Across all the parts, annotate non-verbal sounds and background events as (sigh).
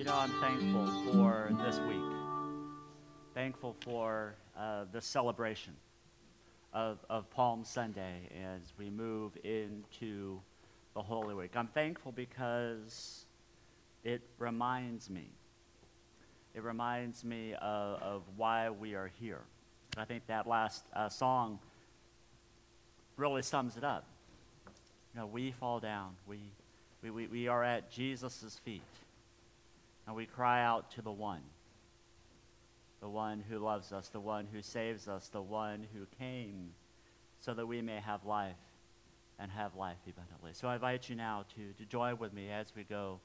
You know, I'm thankful for this week, thankful for uh, the celebration of, of Palm Sunday as we move into the Holy Week. I'm thankful because it reminds me. It reminds me of, of why we are here. I think that last uh, song really sums it up. You know, we fall down. We, we, we, we are at Jesus' feet. And we cry out to the one the one who loves us, the one who saves us, the one who came so that we may have life and have life abundantly. So I invite you now to, to join with me as we go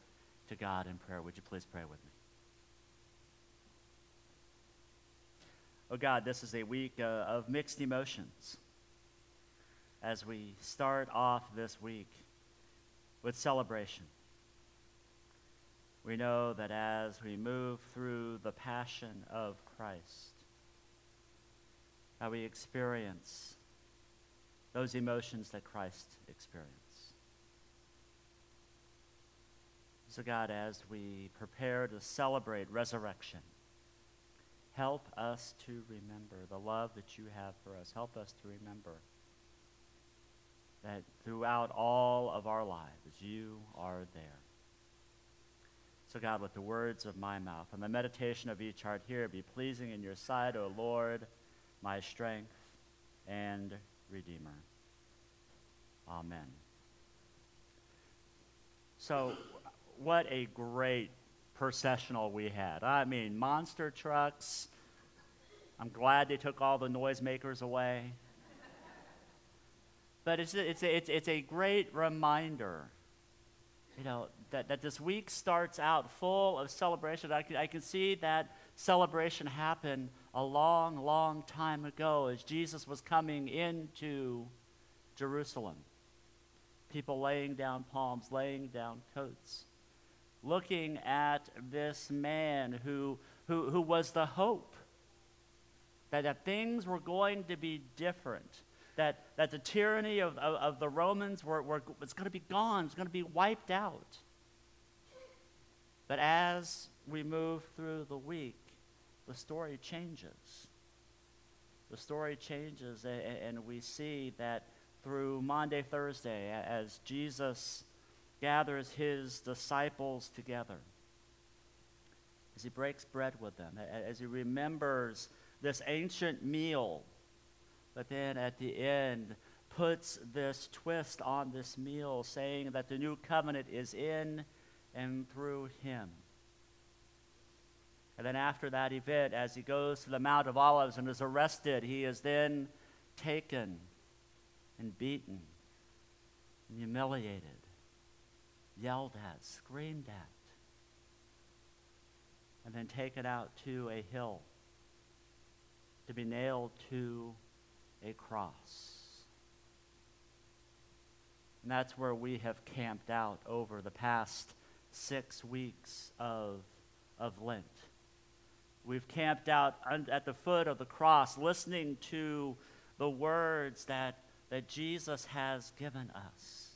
to God in prayer. Would you please pray with me? Oh God, this is a week uh, of mixed emotions as we start off this week with celebration. We know that as we move through the passion of Christ, that we experience those emotions that Christ experienced. So, God, as we prepare to celebrate resurrection, help us to remember the love that you have for us. Help us to remember that throughout all of our lives, you are there. So, God, let the words of my mouth and the meditation of each heart here be pleasing in your sight, O Lord, my strength and Redeemer. Amen. So, what a great processional we had. I mean, monster trucks. I'm glad they took all the noisemakers away. But it's a, it's, a, it's, it's a great reminder, you know, that, that this week starts out full of celebration. I can, I can see that celebration happen a long, long time ago as Jesus was coming into Jerusalem. People laying down palms, laying down coats, looking at this man who, who, who was the hope that, that things were going to be different that, that the tyranny of, of, of the Romans were, were, was going to be gone, was going to be wiped out. But as we move through the week, the story changes. The story changes, and, and we see that through Maundy, Thursday, as Jesus gathers his disciples together, as he breaks bread with them, as he remembers this ancient meal but then at the end puts this twist on this meal, saying that the new covenant is in and through him. And then after that event, as he goes to the Mount of Olives and is arrested, he is then taken and beaten and humiliated, yelled at, screamed at, and then taken out to a hill to be nailed to a cross. And that's where we have camped out over the past six weeks of, of Lent. We've camped out at the foot of the cross, listening to the words that, that Jesus has given us.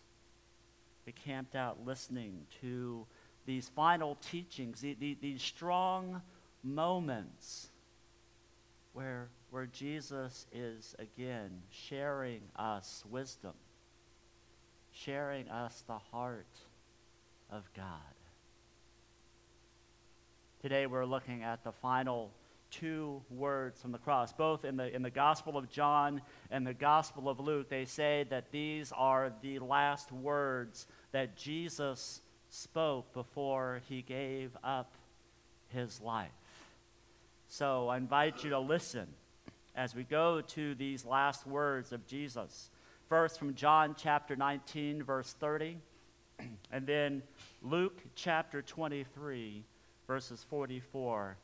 We camped out listening to these final teachings, these, these strong moments where where Jesus is again sharing us wisdom, sharing us the heart of God. Today we're looking at the final two words from the cross. Both in the, in the Gospel of John and the Gospel of Luke, they say that these are the last words that Jesus spoke before he gave up his life. So I invite you to listen as we go to these last words of Jesus. First from John chapter 19, verse 30, (clears throat) and then Luke chapter 23, verses 44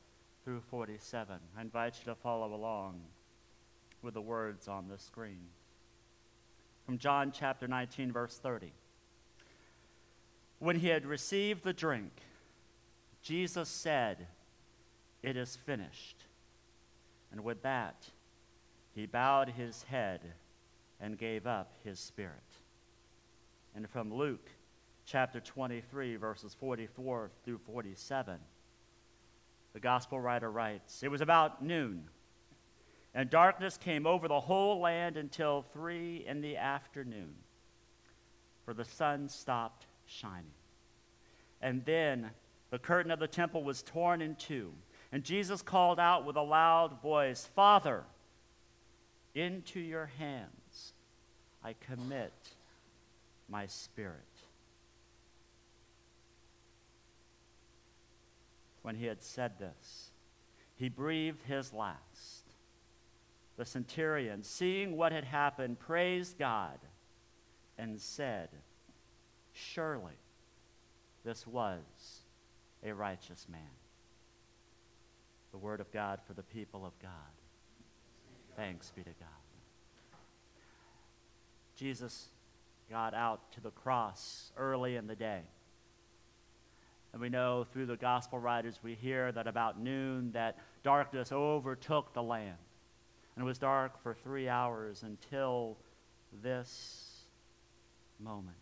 through 47. I invite you to follow along with the words on the screen. From John chapter 19, verse 30. When he had received the drink, Jesus said, It is finished. And with that, he bowed his head and gave up his spirit. And from Luke chapter 23, verses 44 through 47, the gospel writer writes It was about noon, and darkness came over the whole land until three in the afternoon, for the sun stopped shining. And then the curtain of the temple was torn in two, and Jesus called out with a loud voice, Father, into your hands I commit my spirit. When he had said this, he breathed his last. The centurion, seeing what had happened, praised God and said, Surely this was a righteous man. The word of God for the people of God. Thanks be to God. Jesus got out to the cross early in the day. And we know through the gospel writers, we hear that about noon that darkness overtook the land. And it was dark for three hours until this moment.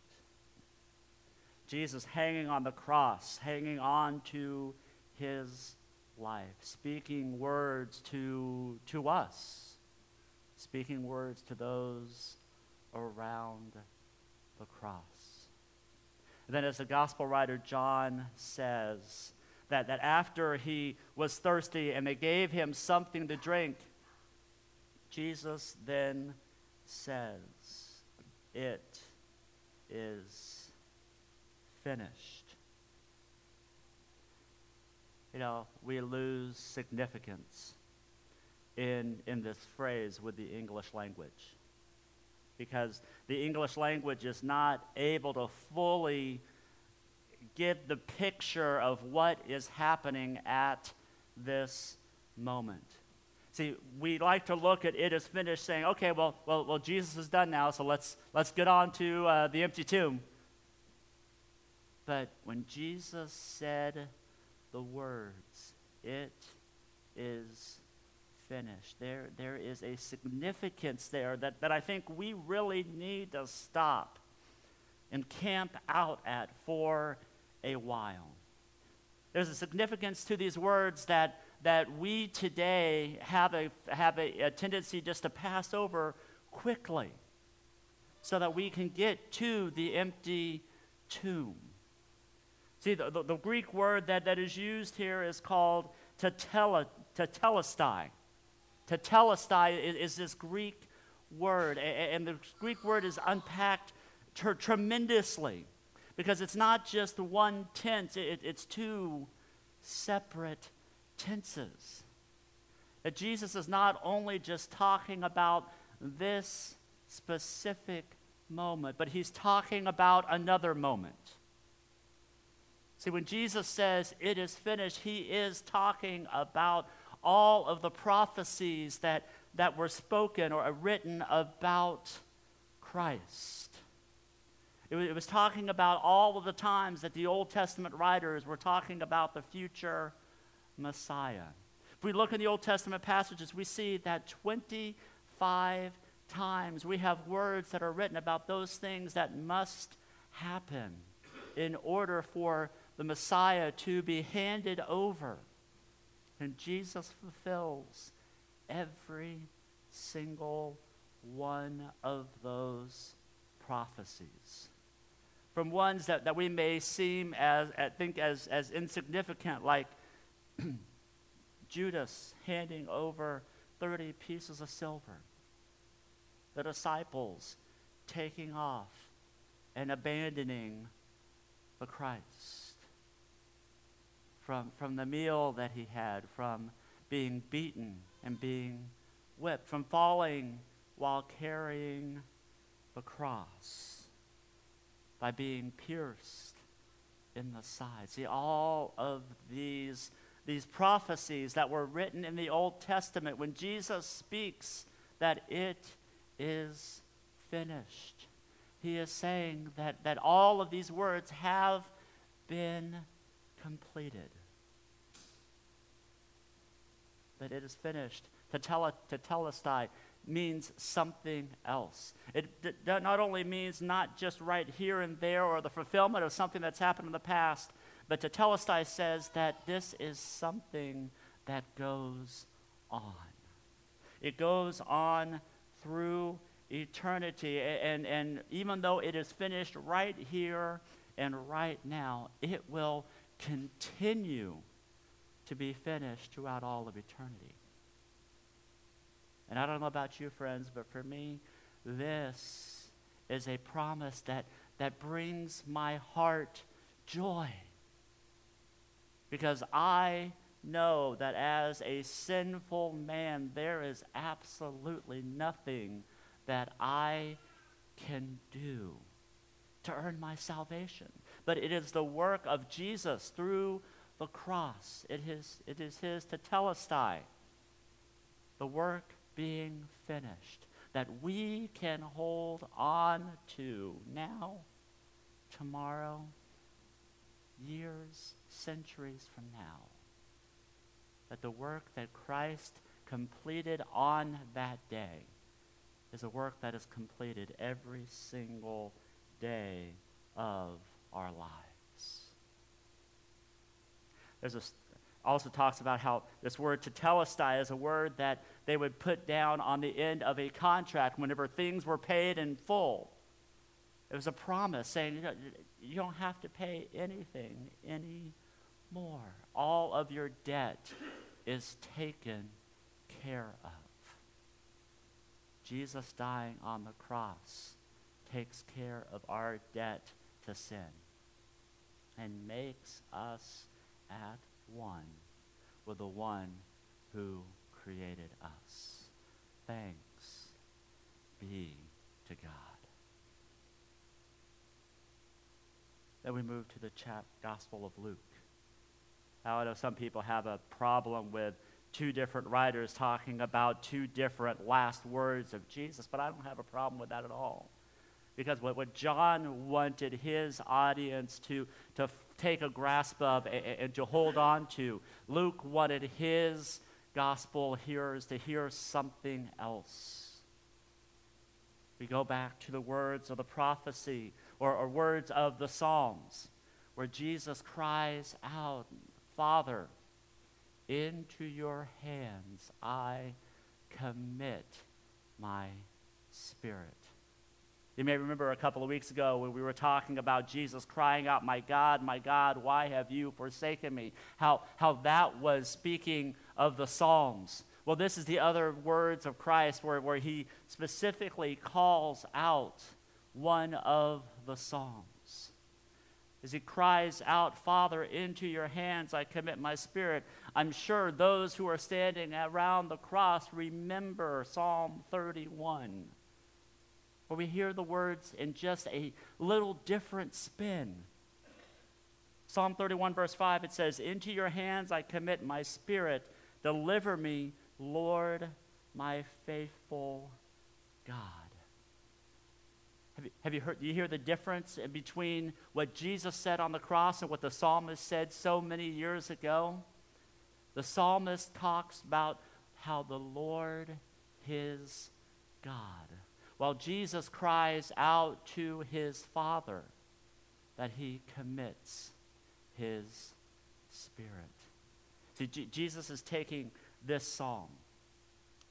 Jesus hanging on the cross, hanging on to his life, speaking words to, to us, speaking words to those around the cross. And then, as the gospel writer John says, that, that after he was thirsty and they gave him something to drink, Jesus then says, It is finished. You know, we lose significance in, in this phrase with the English language because the English language is not able to fully give the picture of what is happening at this moment. See, we like to look at it as finished, saying, okay, well, well, well Jesus is done now, so let's, let's get on to uh, the empty tomb. But when Jesus said the words, it is finished. There, there is a significance there that, that I think we really need to stop and camp out at for a while. There's a significance to these words that, that we today have, a, have a, a tendency just to pass over quickly so that we can get to the empty tomb. See, the, the, the, Greek word that, that is used here is called tetelestai. Tetelestai is, is this Greek word, and the Greek word is unpacked tremendously because it's not just one tense, it, it's two separate tenses. That Jesus is not only just talking about this specific moment, but he's talking about another moment. See, when Jesus says it is finished, he is talking about all of the prophecies that, that were spoken or written about Christ. It was, it was talking about all of the times that the Old Testament writers were talking about the future Messiah. If we look in the Old Testament passages, we see that 25 times we have words that are written about those things that must happen in order for the Messiah to be handed over and Jesus fulfills every single one of those prophecies. From ones that, that we may seem as, I think as, as insignificant, like (clears throat) Judas handing over 30 pieces of silver, the disciples taking off and abandoning the Christ from, from the meal that he had, from being beaten and being whipped, from falling while carrying the cross, by being pierced in the side. See, all of these, these prophecies that were written in the Old Testament, when Jesus speaks that it is finished, he is saying that, that all of these words have been completed. That it is finished. Tetelestai means something else. It d- not only means not just right here and there or the fulfillment of something that's happened in the past, but tetelestai says that this is something that goes on. It goes on through eternity. And, and even though it is finished right here and right now, it will continue to be finished throughout all of eternity. And I don't know about you, friends, but for me, this is a promise that, that brings my heart joy. Because I know that as a sinful man, there is absolutely nothing that I can do to earn my salvation. But it is the work of Jesus through the cross. It is, it is his tetelestai, the work being finished, that we can hold on to now, tomorrow, years, centuries from now. That the work that Christ completed on that day is a work that is completed every single day of our lives. There's a, also talks about how this word tetelestai is a word that they would put down on the end of a contract whenever things were paid in full. It was a promise saying, you, don't have to pay anything anymore. All of your debt is taken care of. Jesus dying on the cross takes care of our debt to sin and makes us at one with the one who created us. Thanks be to God. Then we move to the chap- Gospel of Luke. Now, I know some people have a problem with two different writers talking about two different last words of Jesus, but I don't have a problem with that at all. Because what, what John wanted his audience to, to take a grasp of and, and to hold on to, Luke wanted his gospel hearers to hear something else. We go back to the words of the prophecy or, or words of the Psalms where Jesus cries out, Father, into your hands I commit my spirit. You may remember a couple of weeks ago when we were talking about Jesus crying out, My God, my God, why have you forsaken me? How, how that was speaking of the Psalms. Well, this is the other words of Christ where, where he specifically calls out one of the Psalms as he cries out, Father, into your hands I commit my spirit. I'm sure those who are standing around the cross remember Psalm 31, where we hear the words in just a little different spin. Psalm 31, verse 5, it says, Into your hands I commit my spirit. Deliver me, Lord, my faithful God. Have you, have you heard, do you hear the difference between what Jesus said on the cross and what the psalmist said so many years ago? The psalmist talks about how the Lord is God, while Jesus cries out to his Father that he commits his Spirit. See, Jesus is taking this psalm,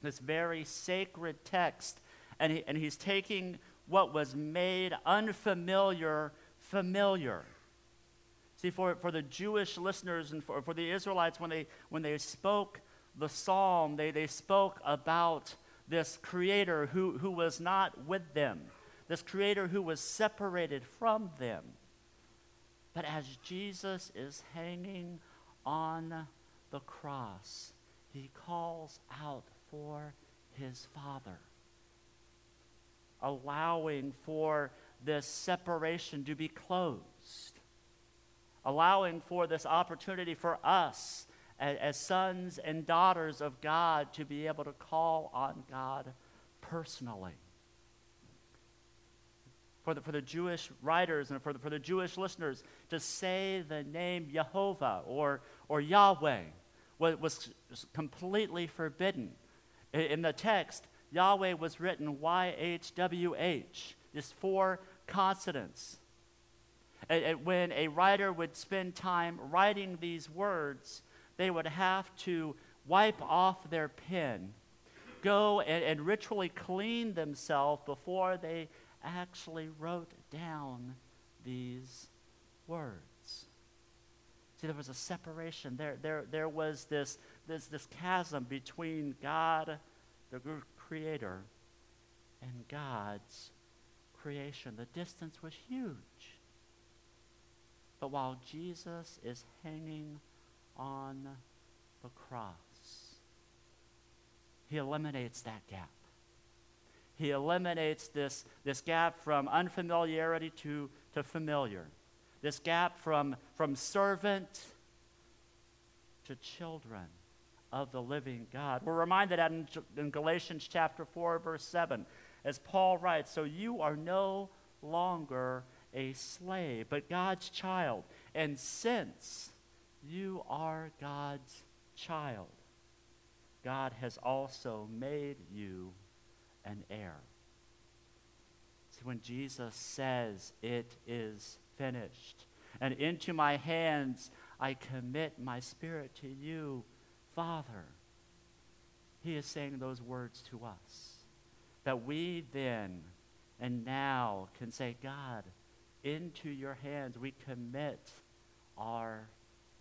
this very sacred text, and, he, and he's taking what was made unfamiliar familiar. See, for, for the Jewish listeners and for, for the Israelites, when they, when they spoke the psalm, they, they spoke about this creator who, who was not with them, this creator who was separated from them. But as Jesus is hanging on the cross, he calls out for his Father allowing for this separation to be closed, allowing for this opportunity for us as, sons and daughters of God to be able to call on God personally. For the, for the Jewish writers and for the, for the Jewish listeners, to say the name Jehovah or, or Yahweh was, was completely forbidden. In, in the text, Yahweh was written Y H W H, just four consonants. And, and when a writer would spend time writing these words, they would have to wipe off their pen, go and, and ritually clean themselves before they actually wrote down these words. See, there was a separation. There, there, there was this, this, this chasm between God, the Creator, and God's creation. The distance was huge. But while Jesus is hanging the cross. He eliminates that gap. He eliminates this, this gap from unfamiliarity to, to familiar, this gap from, from servant to children of the living God. We're reminded that in, in Galatians chapter 4, verse 7, as Paul writes, So you are no longer a slave, but God's child. And since you are God's child. God has also made you an heir. See, when Jesus says, It is finished, and into my hands I commit my spirit to you, Father, he is saying those words to us. That we then and now can say, God, into your hands we commit our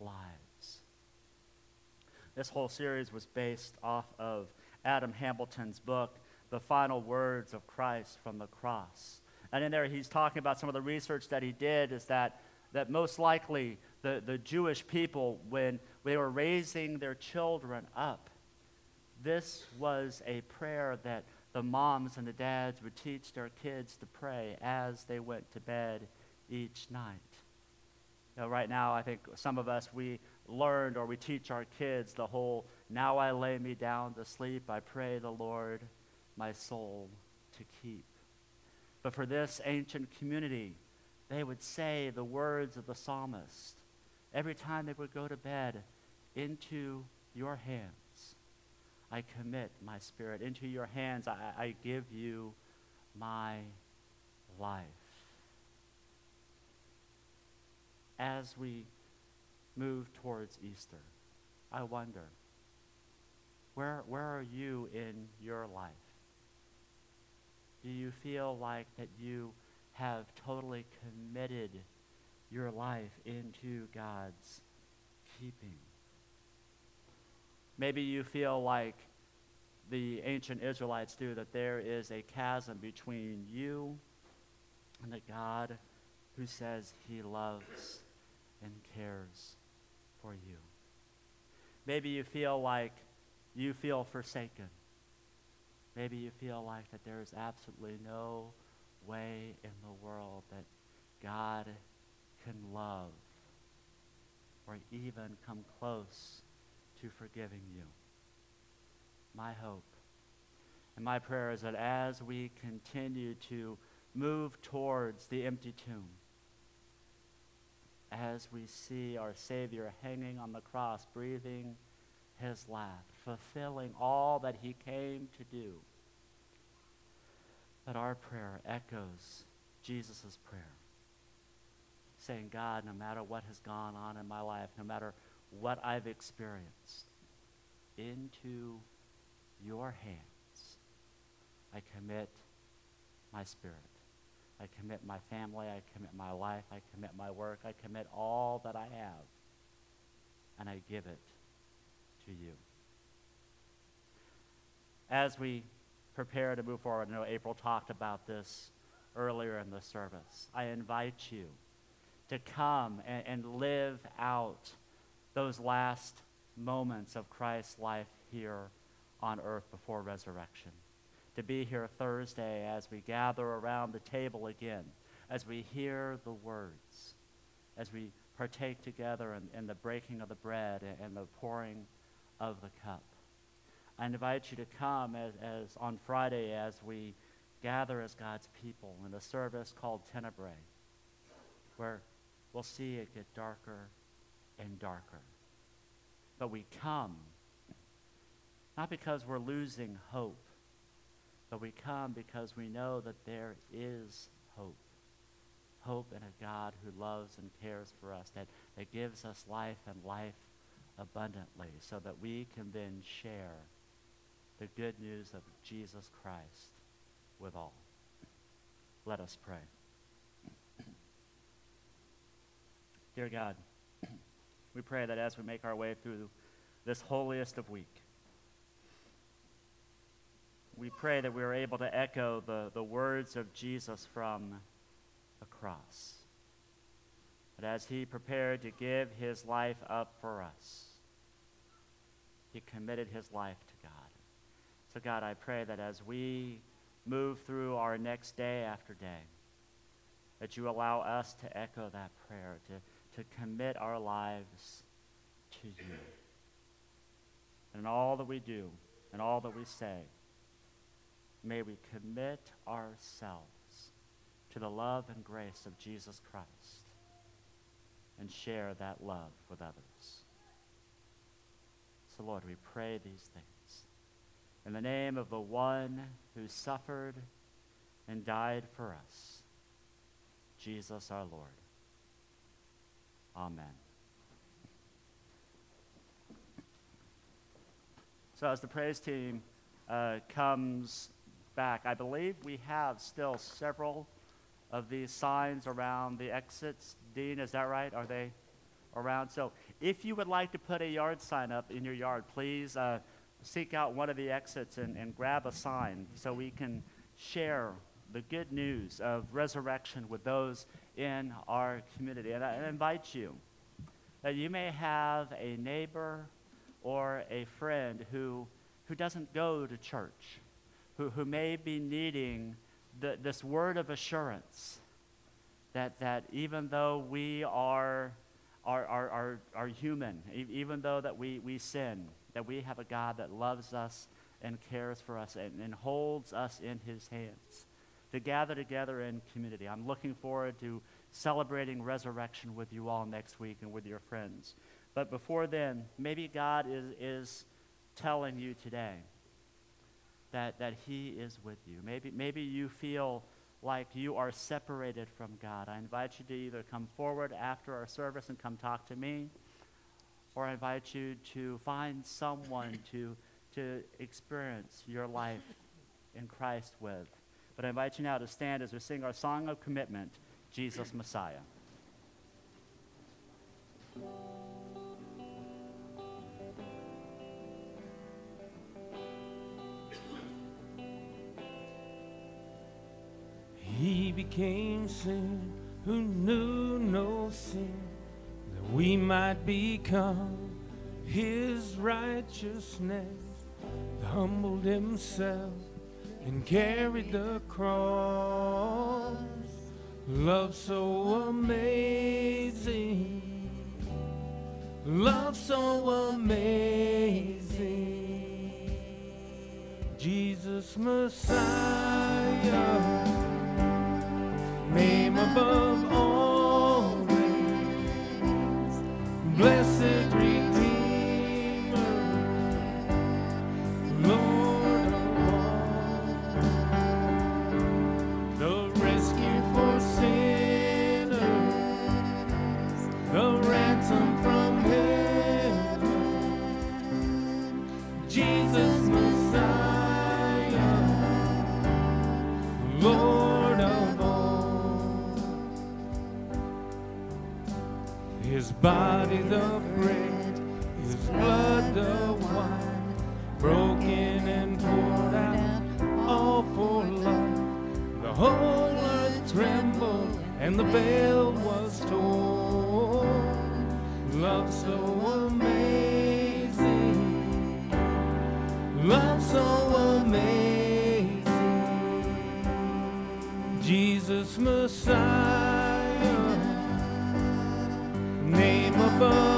lives. This whole series was based off of Adam Hamilton's book, The Final Words of Christ from the Cross. And in there, he's talking about some of the research that he did is that, that most likely the, the Jewish people, when they were raising their children up, this was a prayer that the moms and the dads would teach their kids to pray as they went to bed each night. You know, right now, I think some of us, we learned or we teach our kids the whole, now I lay me down to sleep, I pray the Lord my soul to keep. But for this ancient community, they would say the words of the psalmist every time they would go to bed into your hands. I commit my spirit. Into your hands, I, I give you my life. as we move towards Easter, I wonder, where, where are you in your life? Do you feel like that you have totally committed your life into God's keeping? Maybe you feel like the ancient Israelites do, that there is a chasm between you and the God who says he loves and cares for you. Maybe you feel like you feel forsaken. Maybe you feel like that there is absolutely no way in the world that God can love or even come close to forgiving you. My hope and my prayer is that as we continue to move towards the empty tomb, as we see our Savior hanging on the cross, breathing his last, fulfilling all that he came to do, that our prayer echoes Jesus' prayer, saying, God, no matter what has gone on in my life, no matter what I've experienced, into your hands I commit my spirit. I commit my family, I commit my life, I commit my work, I commit all that I have, and I give it to you. As we prepare to move forward, I know April talked about this earlier in the service. I invite you to come and, and live out those last moments of Christ's life here on earth before resurrection to be here Thursday as we gather around the table again, as we hear the words, as we partake together in, in the breaking of the bread and, the pouring of the cup. I invite you to come as, as on Friday as we gather as God's people in a service called Tenebrae, where we'll see it get darker and darker. But we come not because we're losing hope, but we come because we know that there is hope. Hope in a God who loves and cares for us, that, that gives us life and life abundantly, so that we can then share the good news of Jesus Christ with all. Let us pray. Dear God, we pray that as we make our way through this holiest of week, we pray that we are able to echo the, the words of Jesus from the cross. That as he prepared to give his life up for us, he committed his life to God. So, God, I pray that as we move through our next day after day, that you allow us to echo that prayer, to, to commit our lives to you. And in all that we do and all that we say, may we commit ourselves to the love and grace of Jesus Christ and share that love with others. So, Lord, we pray these things in the name of the one who suffered and died for us, Jesus our Lord. Amen. So, as the praise team uh, comes back. I believe we have still several of these signs around the exits. Dean, is that right? Are they around? So if you would like to put a yard sign up in your yard, please uh, seek out one of the exits and, and grab a sign so we can share the good news of resurrection with those in our community. And I invite you that you may have a neighbor or a friend who, who doesn't go to church who, who may be needing the, this word of assurance that, that even though we are, are, are, are, are human, even though that we, we sin, that we have a God that loves us and cares for us and, and holds us in his hands to gather together in community. I'm looking forward to celebrating resurrection with you all next week and with your friends. But before then, maybe God is, is telling you today that, that He is with you. Maybe, maybe you feel like you are separated from God. I invite you to either come forward after our service and come talk to me, or I invite you to find someone to, to experience your life in Christ with. But I invite you now to stand as we sing our song of commitment, Jesus Messiah. He became sin who knew no sin, that we might become his righteousness. Humbled himself and carried the cross. Love so amazing, love so amazing. Jesus Messiah name above all names. Blessed body the bread, His blood the wine, broken and poured out, all for love. The whole earth trembled and the veil was torn. Love so amazing, love so amazing. Jesus Messiah Oh.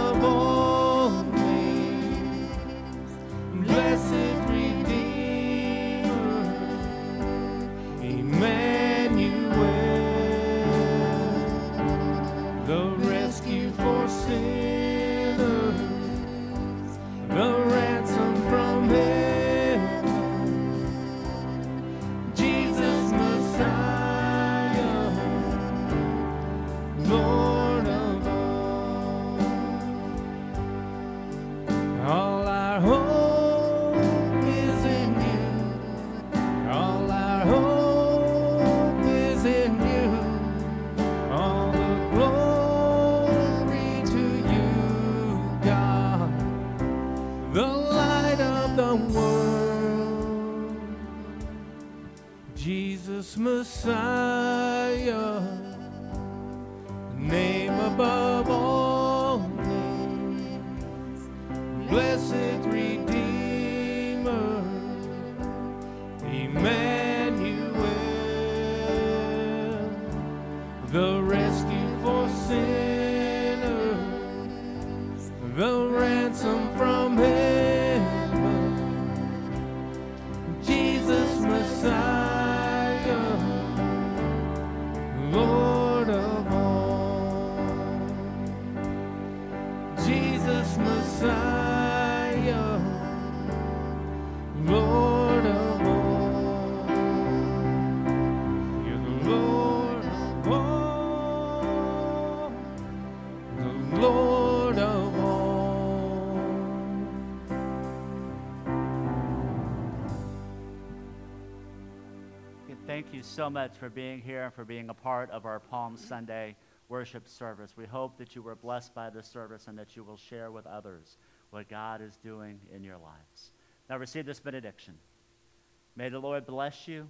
home. So much for being here and for being a part of our Palm Sunday worship service. We hope that you were blessed by this service and that you will share with others what God is doing in your lives. Now receive this benediction. May the Lord bless you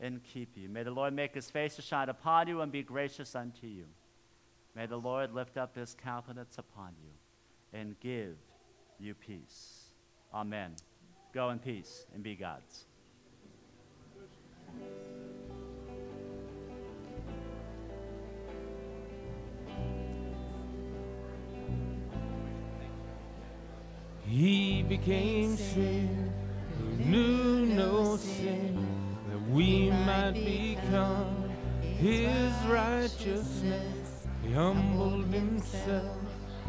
and keep you. May the Lord make his face to shine upon you and be gracious unto you. May the Lord lift up his countenance upon you and give you peace. Amen. Go in peace and be God's. Became sin, who knew no sin, that we might become his righteousness. He humbled himself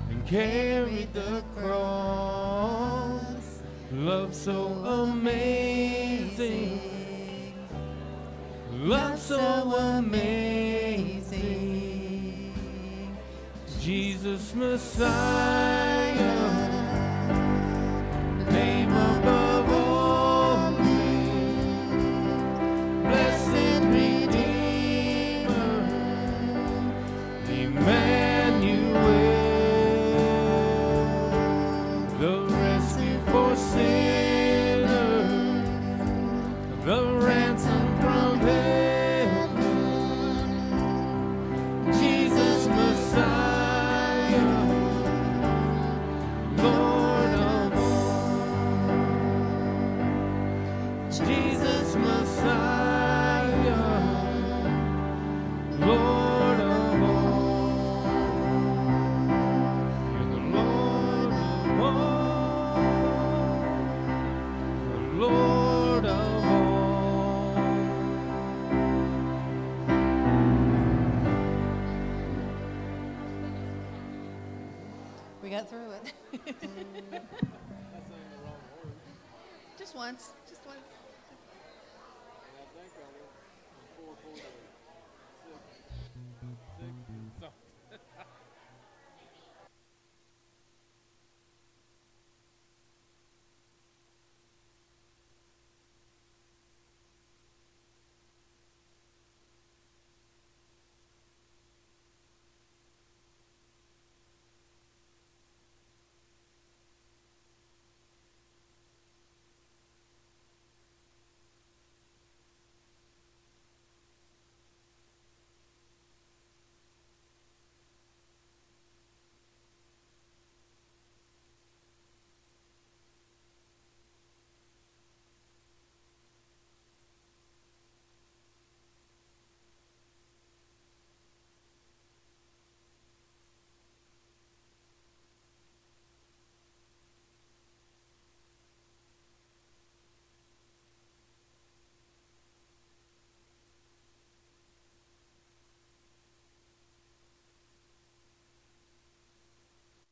and carried the cross. Love so amazing, love so amazing. Jesus Messiah